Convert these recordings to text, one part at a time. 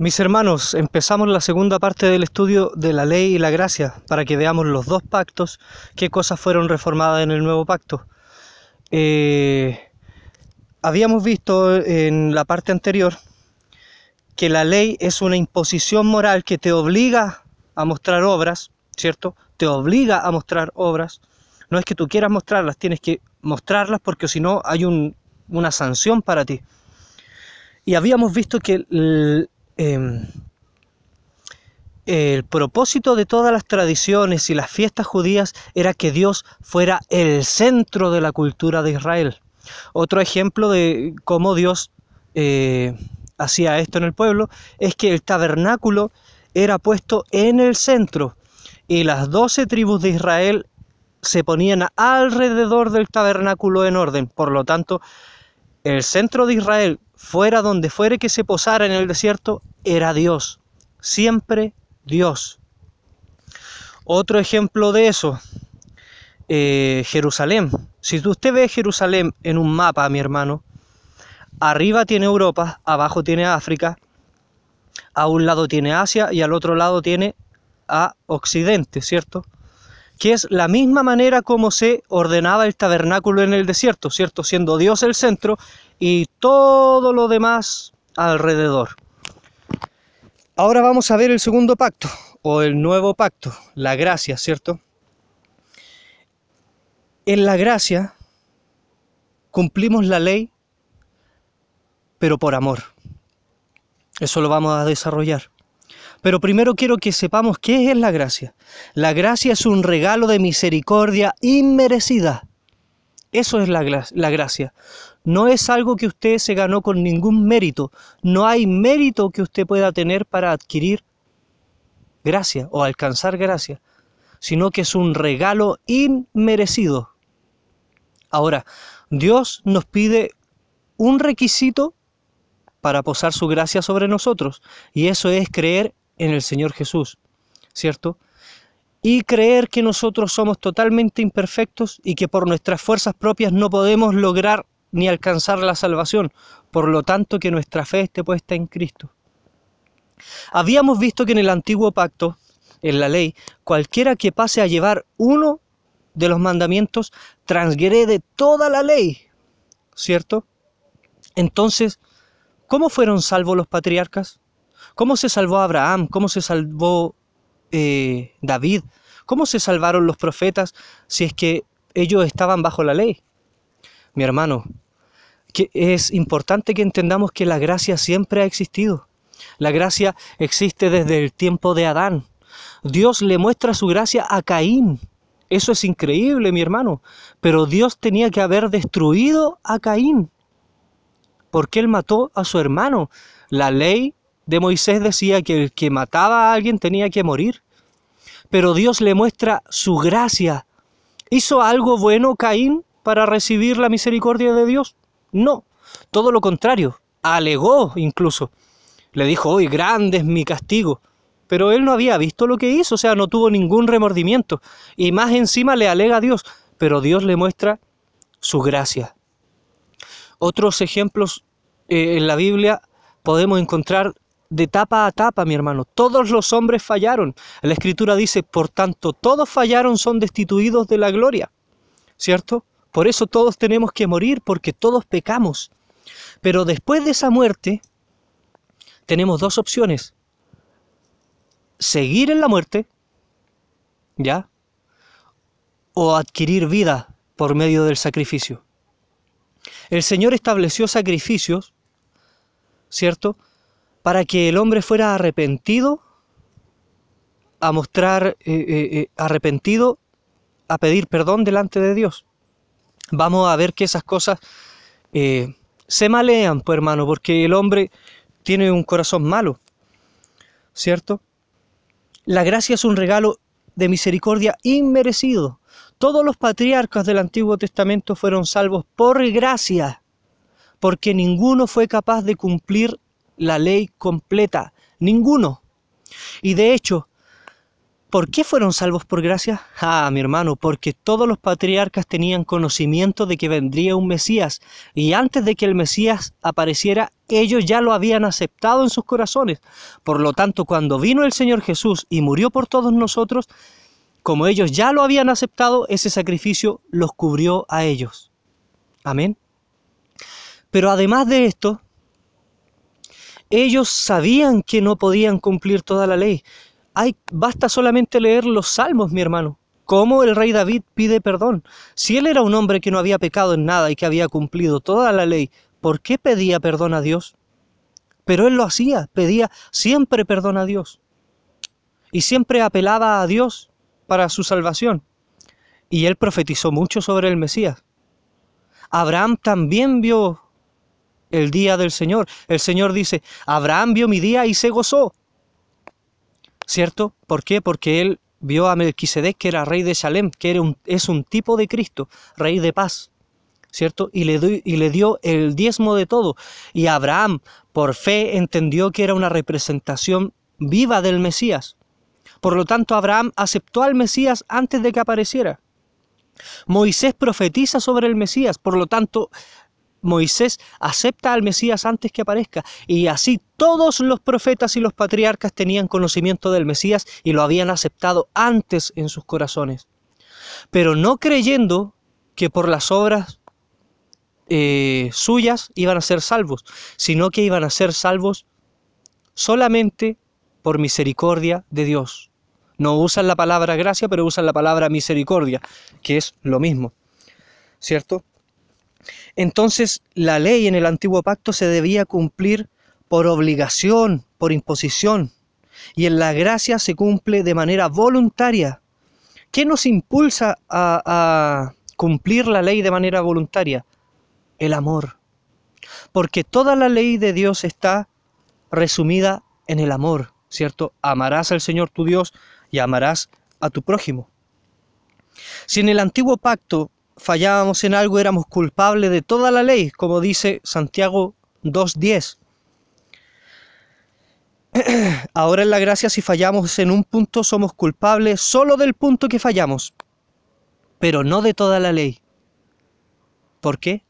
Mis hermanos, empezamos la segunda parte del estudio de la ley y la gracia para que veamos los dos pactos, qué cosas fueron reformadas en el nuevo pacto. Eh, habíamos visto en la parte anterior que la ley es una imposición moral que te obliga a mostrar obras, ¿cierto? Te obliga a mostrar obras. No es que tú quieras mostrarlas, tienes que mostrarlas porque si no hay una sanción para ti. Y habíamos visto que el, Em, el propósito de todas las tradiciones y las fiestas judías era que Dios fuera el centro de la cultura de Israel. Otro ejemplo de cómo Dios eh, hacía esto en el pueblo es que el tabernáculo era puesto en el centro y las doce tribus de Israel se ponían alrededor del tabernáculo en orden. Por lo tanto, el centro de Israel fuera donde fuere que se posara en el desierto, era Dios, siempre Dios. Otro ejemplo de eso, eh, Jerusalén. Si usted ve Jerusalén en un mapa, mi hermano, arriba tiene Europa, abajo tiene África, a un lado tiene Asia y al otro lado tiene a Occidente, ¿cierto? Que es la misma manera como se ordenaba el tabernáculo en el desierto, ¿cierto? Siendo Dios el centro y todo lo demás alrededor. Ahora vamos a ver el segundo pacto, o el nuevo pacto, la gracia, ¿cierto? En la gracia cumplimos la ley, pero por amor. Eso lo vamos a desarrollar. Pero primero quiero que sepamos qué es la gracia. La gracia es un regalo de misericordia inmerecida. Eso es la, la gracia no es algo que usted se ganó con ningún mérito. No hay mérito que usted pueda tener para adquirir gracia o alcanzar gracia, sino que es un regalo inmerecido. Ahora, Dios nos pide un requisito para posar su gracia sobre nosotros, y eso es creer en el Señor Jesús, ¿cierto? Y creer que nosotros somos totalmente imperfectos y que por nuestras fuerzas propias no podemos lograr ni alcanzar la salvación, por lo tanto que nuestra fe esté puesta en Cristo. Habíamos visto que en el antiguo pacto, en la ley, cualquiera que pase a llevar uno de los mandamientos transgrede toda la ley, ¿cierto? Entonces, ¿cómo fueron salvos los patriarcas? ¿Cómo se salvó Abraham? ¿Cómo se salvó eh, David? ¿Cómo se salvaron los profetas si es que ellos estaban bajo la ley? mi hermano, es importante que entendamos que la gracia siempre ha existido. La gracia existe desde el tiempo de Adán. Dios le muestra su gracia a Caín. Eso es increíble, mi hermano. Pero Dios tenía que haber destruido a Caín. Porque él mató a su hermano. La ley de Moisés decía que el que mataba a alguien tenía que morir. Pero Dios le muestra su gracia. ¿Hizo algo bueno Caín? para recibir la misericordia de Dios? No, todo lo contrario, alegó incluso. Le dijo, hoy grande es mi castigo. Pero él no había visto lo que hizo, o sea, no tuvo ningún remordimiento. Y más encima le alega a Dios, pero Dios le muestra su gracia. Otros ejemplos eh, en la Biblia podemos encontrar de tapa a tapa, mi hermano. Todos los hombres fallaron. La Escritura dice, por tanto, todos fallaron, son destituidos de la gloria. ¿Cierto? Por eso todos tenemos que morir porque todos pecamos. Pero después de esa muerte tenemos dos opciones. Seguir en la muerte, ¿ya? O adquirir vida por medio del sacrificio. El Señor estableció sacrificios, ¿cierto? Para que el hombre fuera arrepentido, a mostrar eh, eh, eh, arrepentido, a pedir perdón delante de Dios vamos a ver que esas cosas se malean, pues hermano, porque el hombre tiene un corazón malo, ¿cierto? La gracia es un regalo de misericordia inmerecido. Todos los patriarcas del Antiguo Testamento fueron salvos por gracia, porque ninguno fue capaz de cumplir la ley completa, ninguno. Y de hecho, ¿Por qué fueron salvos por gracia? Ah, mi hermano, porque todos los patriarcas tenían conocimiento de que vendría un Mesías, y antes de que el Mesías apareciera, ellos ya lo habían aceptado en sus corazones. Por lo tanto, cuando vino el Señor Jesús y murió por todos nosotros, como ellos ya lo habían aceptado, ese sacrificio los cubrió a ellos. Amén. Pero además de esto, ellos sabían que no podían cumplir toda la ley basta solamente leer los salmos, mi hermano. ¿Cómo el rey David pide perdón? Si él era un hombre que no había pecado en nada y que había cumplido toda la ley, ¿por qué pedía perdón a Dios? Pero él lo hacía, pedía siempre perdón a Dios. Y siempre apelaba a Dios para su salvación. Y él profetizó mucho sobre el Mesías. Abraham también vio el día del Señor. El Señor dice, Abraham vio mi día y se gozó. ¿cierto? ¿Por qué? Porque él vio a Melquisedec que era rey de Salem, que era un, es un tipo de Cristo, rey de paz, ¿cierto? Y le, y le dio el diezmo de todo. Y Abraham, por fe, entendió que era una representación viva del Mesías. Por lo tanto, Abraham aceptó al Mesías antes de que apareciera. Moisés profetiza sobre el Mesías, por lo tanto, Moisés acepta al Mesías antes que aparezca y así todos los profetas y los patriarcas tenían conocimiento del Mesías y lo habían aceptado antes en sus corazones. Pero no creyendo que por las obras eh, suyas iban a ser salvos, sino que iban a ser salvos solamente por misericordia de Dios. No usan la palabra gracia, pero usan la palabra misericordia, que es lo mismo. ¿Cierto? Entonces la ley en el antiguo pacto se debía cumplir por obligación, por imposición, y en la gracia se cumple de manera voluntaria. ¿Qué nos impulsa a, a cumplir la ley de manera voluntaria? El amor. Porque toda la ley de Dios está resumida en el amor, ¿cierto? Amarás al Señor tu Dios y amarás a tu prójimo. Si en el antiguo pacto fallábamos en algo éramos culpables de toda la ley, como dice Santiago 2.10. Ahora en la gracia si fallamos en un punto somos culpables solo del punto que fallamos, pero no de toda la ley. ¿Por qué?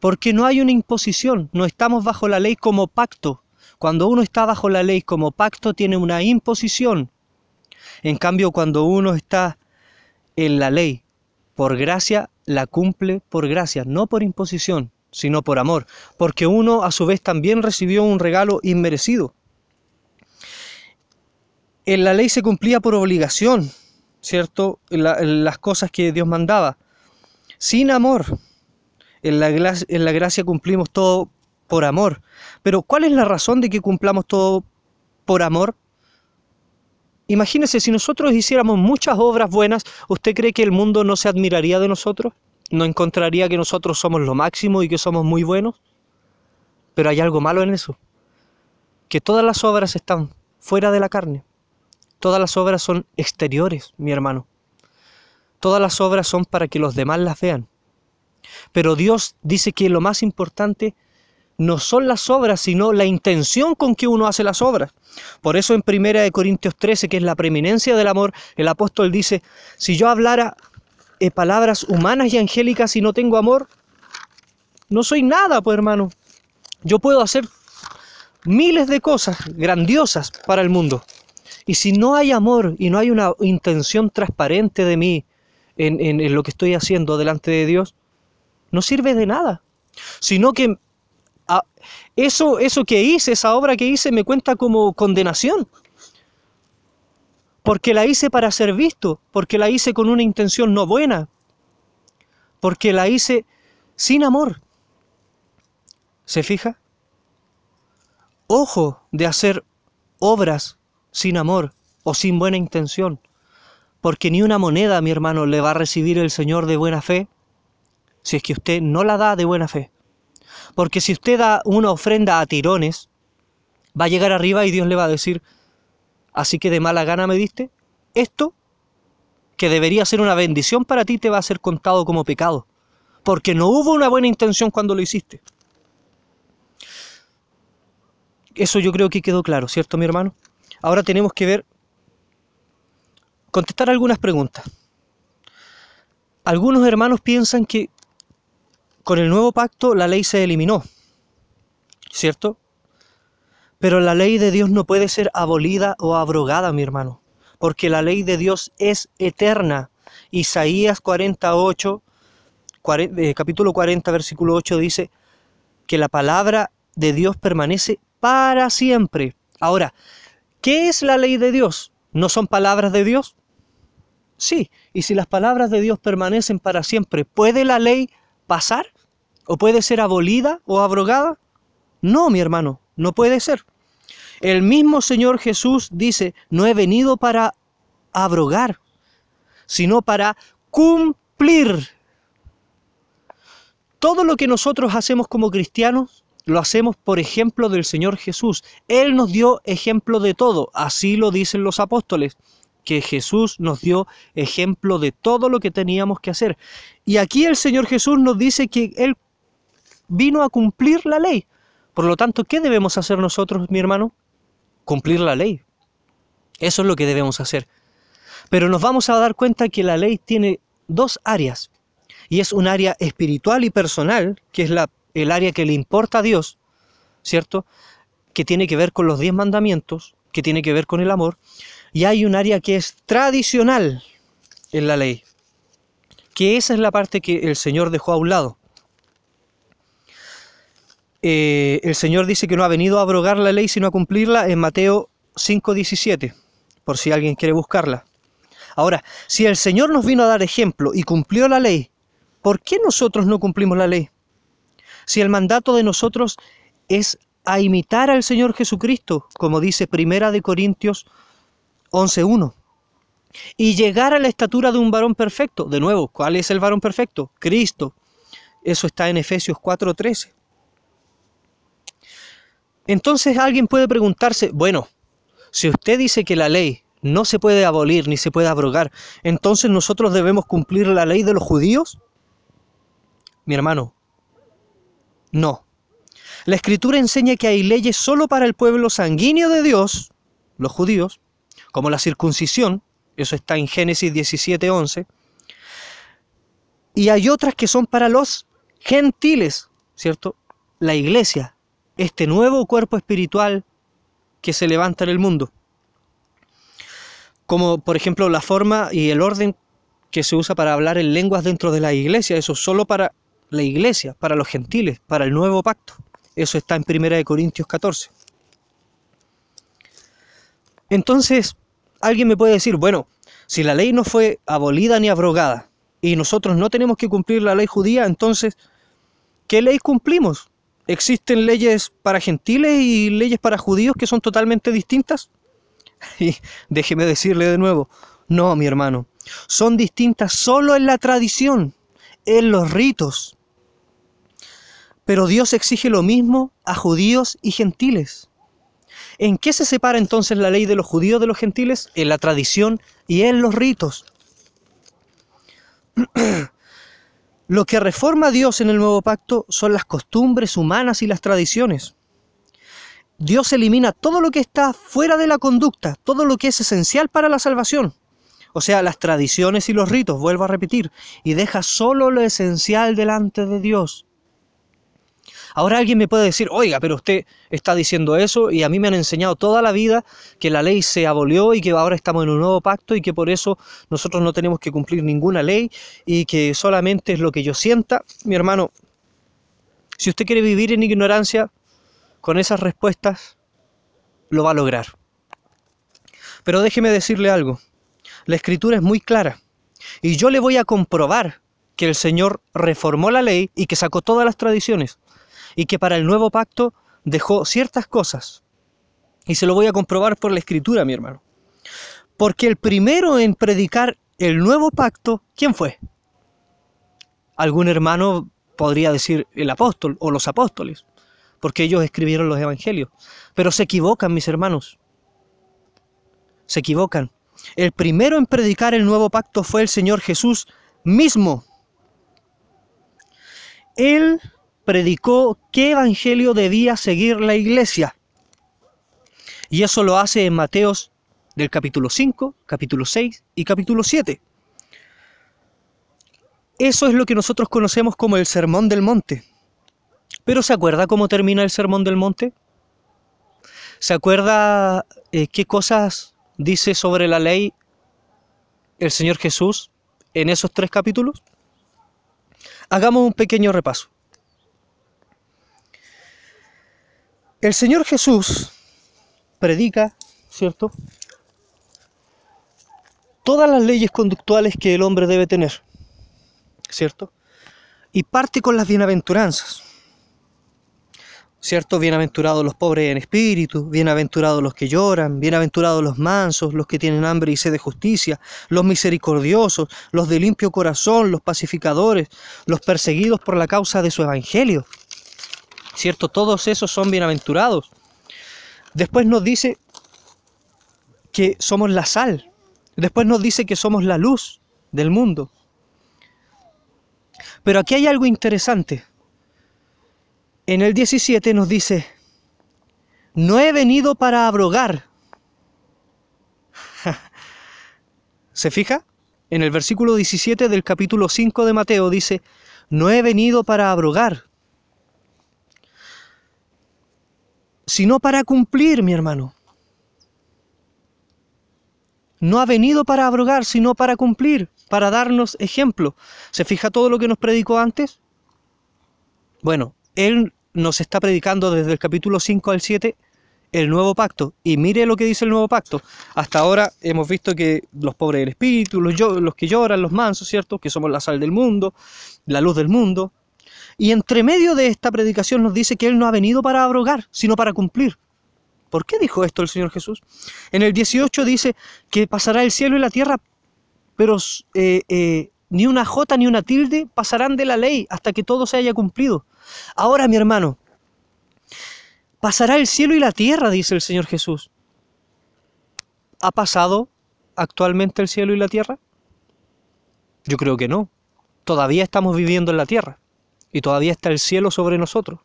Porque no hay una imposición, no estamos bajo la ley como pacto. Cuando uno está bajo la ley como pacto tiene una imposición. En cambio, cuando uno está en la ley por gracia la cumple por gracia, no por imposición, sino por amor, porque uno a su vez también recibió un regalo inmerecido. En la ley se cumplía por obligación, ¿cierto? Las cosas que Dios mandaba. Sin amor. En la, en la gracia cumplimos todo por amor. Pero ¿cuál es la razón de que cumplamos todo por amor? Imagínese, si nosotros hiciéramos muchas obras buenas, ¿usted cree que el mundo no se admiraría de nosotros? ¿No encontraría que nosotros somos lo máximo y que somos muy buenos? Pero hay algo malo en eso. Que todas las obras están fuera de la carne. Todas las obras son exteriores, mi hermano. Todas las obras son para que los demás las vean. Pero Dios dice que lo más importante no son las obras, sino la intención con que uno hace las obras. Por eso en 1 Corintios 13, que es la preeminencia del amor, el apóstol dice, si yo hablara eh, palabras humanas y angélicas y no tengo amor, no soy nada, pues hermano. Yo puedo hacer miles de cosas grandiosas para el mundo. Y si no hay amor y no hay una intención transparente de mí en, en lo que estoy haciendo delante de Dios, no sirve de nada. Sino que eso, eso que hice, esa obra que hice, me cuenta como condenación. Porque la hice para ser visto, porque la hice con una intención no buena, porque la hice sin amor. ¿Se fija? Ojo de hacer obras sin amor o sin buena intención, porque ni una moneda, mi hermano, le va a recibir el Señor de buena fe si es que usted no la da de buena fe. Porque si usted da una ofrenda a tirones, va a llegar arriba y Dios le va a decir, así que de mala gana me diste, esto, que debería ser una bendición para ti, te va a ser contado como pecado, porque no hubo una buena intención cuando lo hiciste. Eso yo creo que quedó claro, ¿cierto mi hermano? Ahora tenemos que ver contestar algunas preguntas. Algunos hermanos piensan que con el nuevo pacto la ley se eliminó, ¿cierto? Pero la ley de Dios no puede ser abolida o abrogada, mi hermano, porque la ley de Dios es eterna. Isaías 48, eh, capítulo 40, versículo 8 dice que la palabra de Dios permanece para siempre. Ahora, ¿qué es la ley de Dios? ¿No son palabras de Dios? Sí, y si las palabras de Dios permanecen para siempre, ¿puede la ley pasar? ¿O puede ser abolida o abrogada? No, mi hermano, no puede ser. El mismo Señor Jesús dice, no he venido para abrogar, sino para cumplir. Todo lo que nosotros hacemos como cristianos, lo hacemos por ejemplo del Señor Jesús. Él nos dio ejemplo de todo, así lo dicen los apóstoles que Jesús nos dio ejemplo de todo lo que teníamos que hacer. Y aquí el Señor Jesús nos dice que Él vino a cumplir la ley. Por lo tanto, ¿qué debemos hacer nosotros, mi hermano? Cumplir la ley. Eso es lo que debemos hacer. Pero nos vamos a dar cuenta que la ley tiene dos áreas. Y es un área espiritual y personal, que es la, el área que le importa a Dios, ¿cierto? Que tiene que ver con los diez mandamientos, que tiene que ver con el amor y hay un área que es tradicional en la ley, que esa es la parte que el Señor dejó a un lado. Eh, el Señor dice que no ha venido a abrogar la ley sino a cumplirla en Mateo 5:17, por si alguien quiere buscarla. Ahora, si el Señor nos vino a dar ejemplo y cumplió la ley, ¿por qué nosotros no cumplimos la ley? Si el mandato de nosotros es a imitar al Señor Jesucristo, como dice Primera de Corintios 11.1. Y llegar a la estatura de un varón perfecto. De nuevo, ¿cuál es el varón perfecto? Cristo. Eso está en Efesios 4.13. Entonces alguien puede preguntarse, bueno, si usted dice que la ley no se puede abolir ni se puede abrogar, entonces nosotros debemos cumplir la ley de los judíos? Mi hermano, no. La escritura enseña que hay leyes solo para el pueblo sanguíneo de Dios, los judíos, como la circuncisión, eso está en Génesis 17:11, y hay otras que son para los gentiles, ¿cierto? La iglesia, este nuevo cuerpo espiritual que se levanta en el mundo. Como por ejemplo la forma y el orden que se usa para hablar en lenguas dentro de la iglesia, eso solo para la iglesia, para los gentiles, para el nuevo pacto. Eso está en 1 Corintios 14. Entonces, alguien me puede decir, bueno, si la ley no fue abolida ni abrogada y nosotros no tenemos que cumplir la ley judía, entonces, ¿qué ley cumplimos? ¿Existen leyes para gentiles y leyes para judíos que son totalmente distintas? Y déjeme decirle de nuevo, no, mi hermano, son distintas solo en la tradición, en los ritos. Pero Dios exige lo mismo a judíos y gentiles. ¿En qué se separa entonces la ley de los judíos de los gentiles? En la tradición y en los ritos. Lo que reforma a Dios en el nuevo pacto son las costumbres humanas y las tradiciones. Dios elimina todo lo que está fuera de la conducta, todo lo que es esencial para la salvación. O sea, las tradiciones y los ritos, vuelvo a repetir, y deja solo lo esencial delante de Dios. Ahora alguien me puede decir, oiga, pero usted está diciendo eso y a mí me han enseñado toda la vida que la ley se abolió y que ahora estamos en un nuevo pacto y que por eso nosotros no tenemos que cumplir ninguna ley y que solamente es lo que yo sienta. Mi hermano, si usted quiere vivir en ignorancia, con esas respuestas lo va a lograr. Pero déjeme decirle algo. La escritura es muy clara y yo le voy a comprobar que el Señor reformó la ley y que sacó todas las tradiciones y que para el nuevo pacto dejó ciertas cosas. Y se lo voy a comprobar por la escritura, mi hermano. Porque el primero en predicar el nuevo pacto, ¿quién fue? Algún hermano podría decir el apóstol o los apóstoles, porque ellos escribieron los evangelios. Pero se equivocan, mis hermanos. Se equivocan. El primero en predicar el nuevo pacto fue el Señor Jesús mismo. Él predicó qué evangelio debía seguir la iglesia. Y eso lo hace en Mateos del capítulo 5, capítulo 6 y capítulo 7. Eso es lo que nosotros conocemos como el Sermón del Monte. Pero ¿se acuerda cómo termina el Sermón del Monte? ¿Se acuerda eh, qué cosas dice sobre la ley el Señor Jesús en esos tres capítulos? Hagamos un pequeño repaso. El Señor Jesús predica, ¿cierto? Todas las leyes conductuales que el hombre debe tener, ¿cierto? Y parte con las bienaventuranzas. ¿Cierto? Bienaventurados los pobres en espíritu, bienaventurados los que lloran, bienaventurados los mansos, los que tienen hambre y sed de justicia, los misericordiosos, los de limpio corazón, los pacificadores, los perseguidos por la causa de su evangelio. ¿Cierto? Todos esos son bienaventurados. Después nos dice que somos la sal. Después nos dice que somos la luz del mundo. Pero aquí hay algo interesante. En el 17 nos dice, no he venido para abrogar. ¿Se fija? En el versículo 17 del capítulo 5 de Mateo dice, no he venido para abrogar, sino para cumplir, mi hermano. No ha venido para abrogar, sino para cumplir, para darnos ejemplo. ¿Se fija todo lo que nos predicó antes? Bueno, Él nos está predicando desde el capítulo 5 al 7 el nuevo pacto. Y mire lo que dice el nuevo pacto. Hasta ahora hemos visto que los pobres del espíritu, los, los que lloran, los mansos, ¿cierto? Que somos la sal del mundo, la luz del mundo. Y entre medio de esta predicación nos dice que Él no ha venido para abrogar, sino para cumplir. ¿Por qué dijo esto el Señor Jesús? En el 18 dice que pasará el cielo y la tierra, pero eh, eh, ni una jota ni una tilde pasarán de la ley hasta que todo se haya cumplido. Ahora, mi hermano, pasará el cielo y la tierra, dice el Señor Jesús. ¿Ha pasado actualmente el cielo y la tierra? Yo creo que no. Todavía estamos viviendo en la tierra y todavía está el cielo sobre nosotros.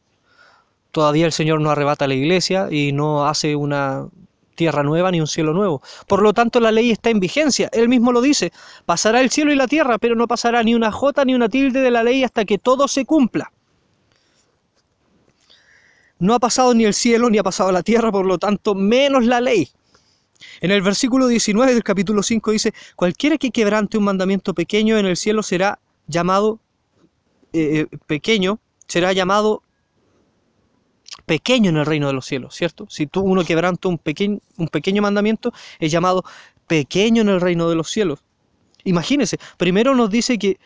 Todavía el Señor no arrebata la iglesia y no hace una tierra nueva ni un cielo nuevo. Por lo tanto, la ley está en vigencia. Él mismo lo dice. Pasará el cielo y la tierra, pero no pasará ni una jota ni una tilde de la ley hasta que todo se cumpla. No ha pasado ni el cielo ni ha pasado la tierra, por lo tanto, menos la ley. En el versículo 19 del capítulo 5 dice, cualquiera que quebrante un mandamiento pequeño en el cielo será llamado eh, eh, pequeño, será llamado pequeño en el reino de los cielos, ¿cierto? Si tú uno quebranta un, pequeño, un pequeño mandamiento, es llamado pequeño en el reino de los cielos. Imagínense, primero nos dice que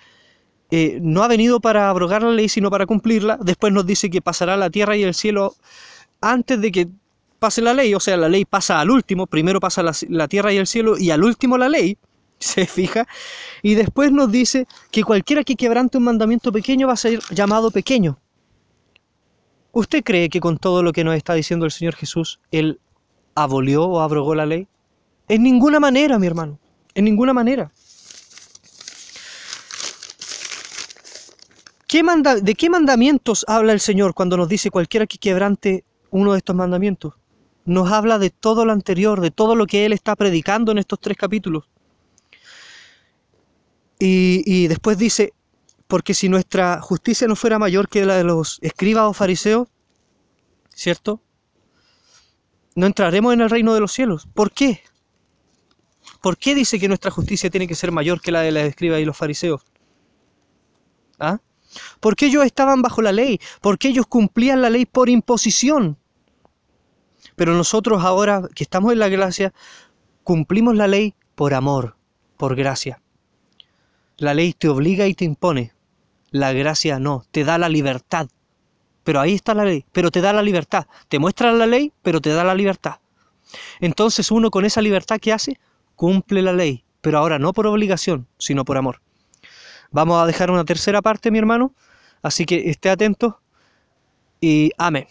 eh, no ha venido para abrogar la ley, sino para cumplirla. Después nos dice que pasará la tierra y el cielo antes de que pase la ley. O sea, la ley pasa al último. Primero pasa la, la tierra y el cielo y al último la ley. ¿Se fija? Y después nos dice que cualquiera que quebrante un mandamiento pequeño va a ser llamado pequeño. ¿Usted cree que con todo lo que nos está diciendo el Señor Jesús, Él abolió o abrogó la ley? En ninguna manera, mi hermano, en ninguna manera. ¿Qué manda, ¿De qué mandamientos habla el Señor cuando nos dice cualquiera que quebrante uno de estos mandamientos? Nos habla de todo lo anterior, de todo lo que Él está predicando en estos tres capítulos. Y, después dice, porque si nuestra justicia no fuera mayor que la de los escribas o fariseos, ¿cierto? No entraremos en el reino de los cielos. ¿Por qué? ¿Por qué dice que nuestra justicia tiene que ser mayor que la de los escribas y los fariseos? ¿Ah? Porque ellos estaban bajo la ley, porque ellos cumplían la ley por imposición. Pero nosotros ahora que estamos en la gracia, cumplimos la ley por amor, por gracia. La ley te obliga y te impone, la gracia no, te da la libertad. Pero ahí está la ley, pero te da la libertad. Te muestra la ley, pero te da la libertad. Entonces uno con esa libertad que hace, cumple la ley, pero ahora no por obligación, sino por amor. Vamos a dejar una tercera parte, mi hermano, así que esté atento y amén.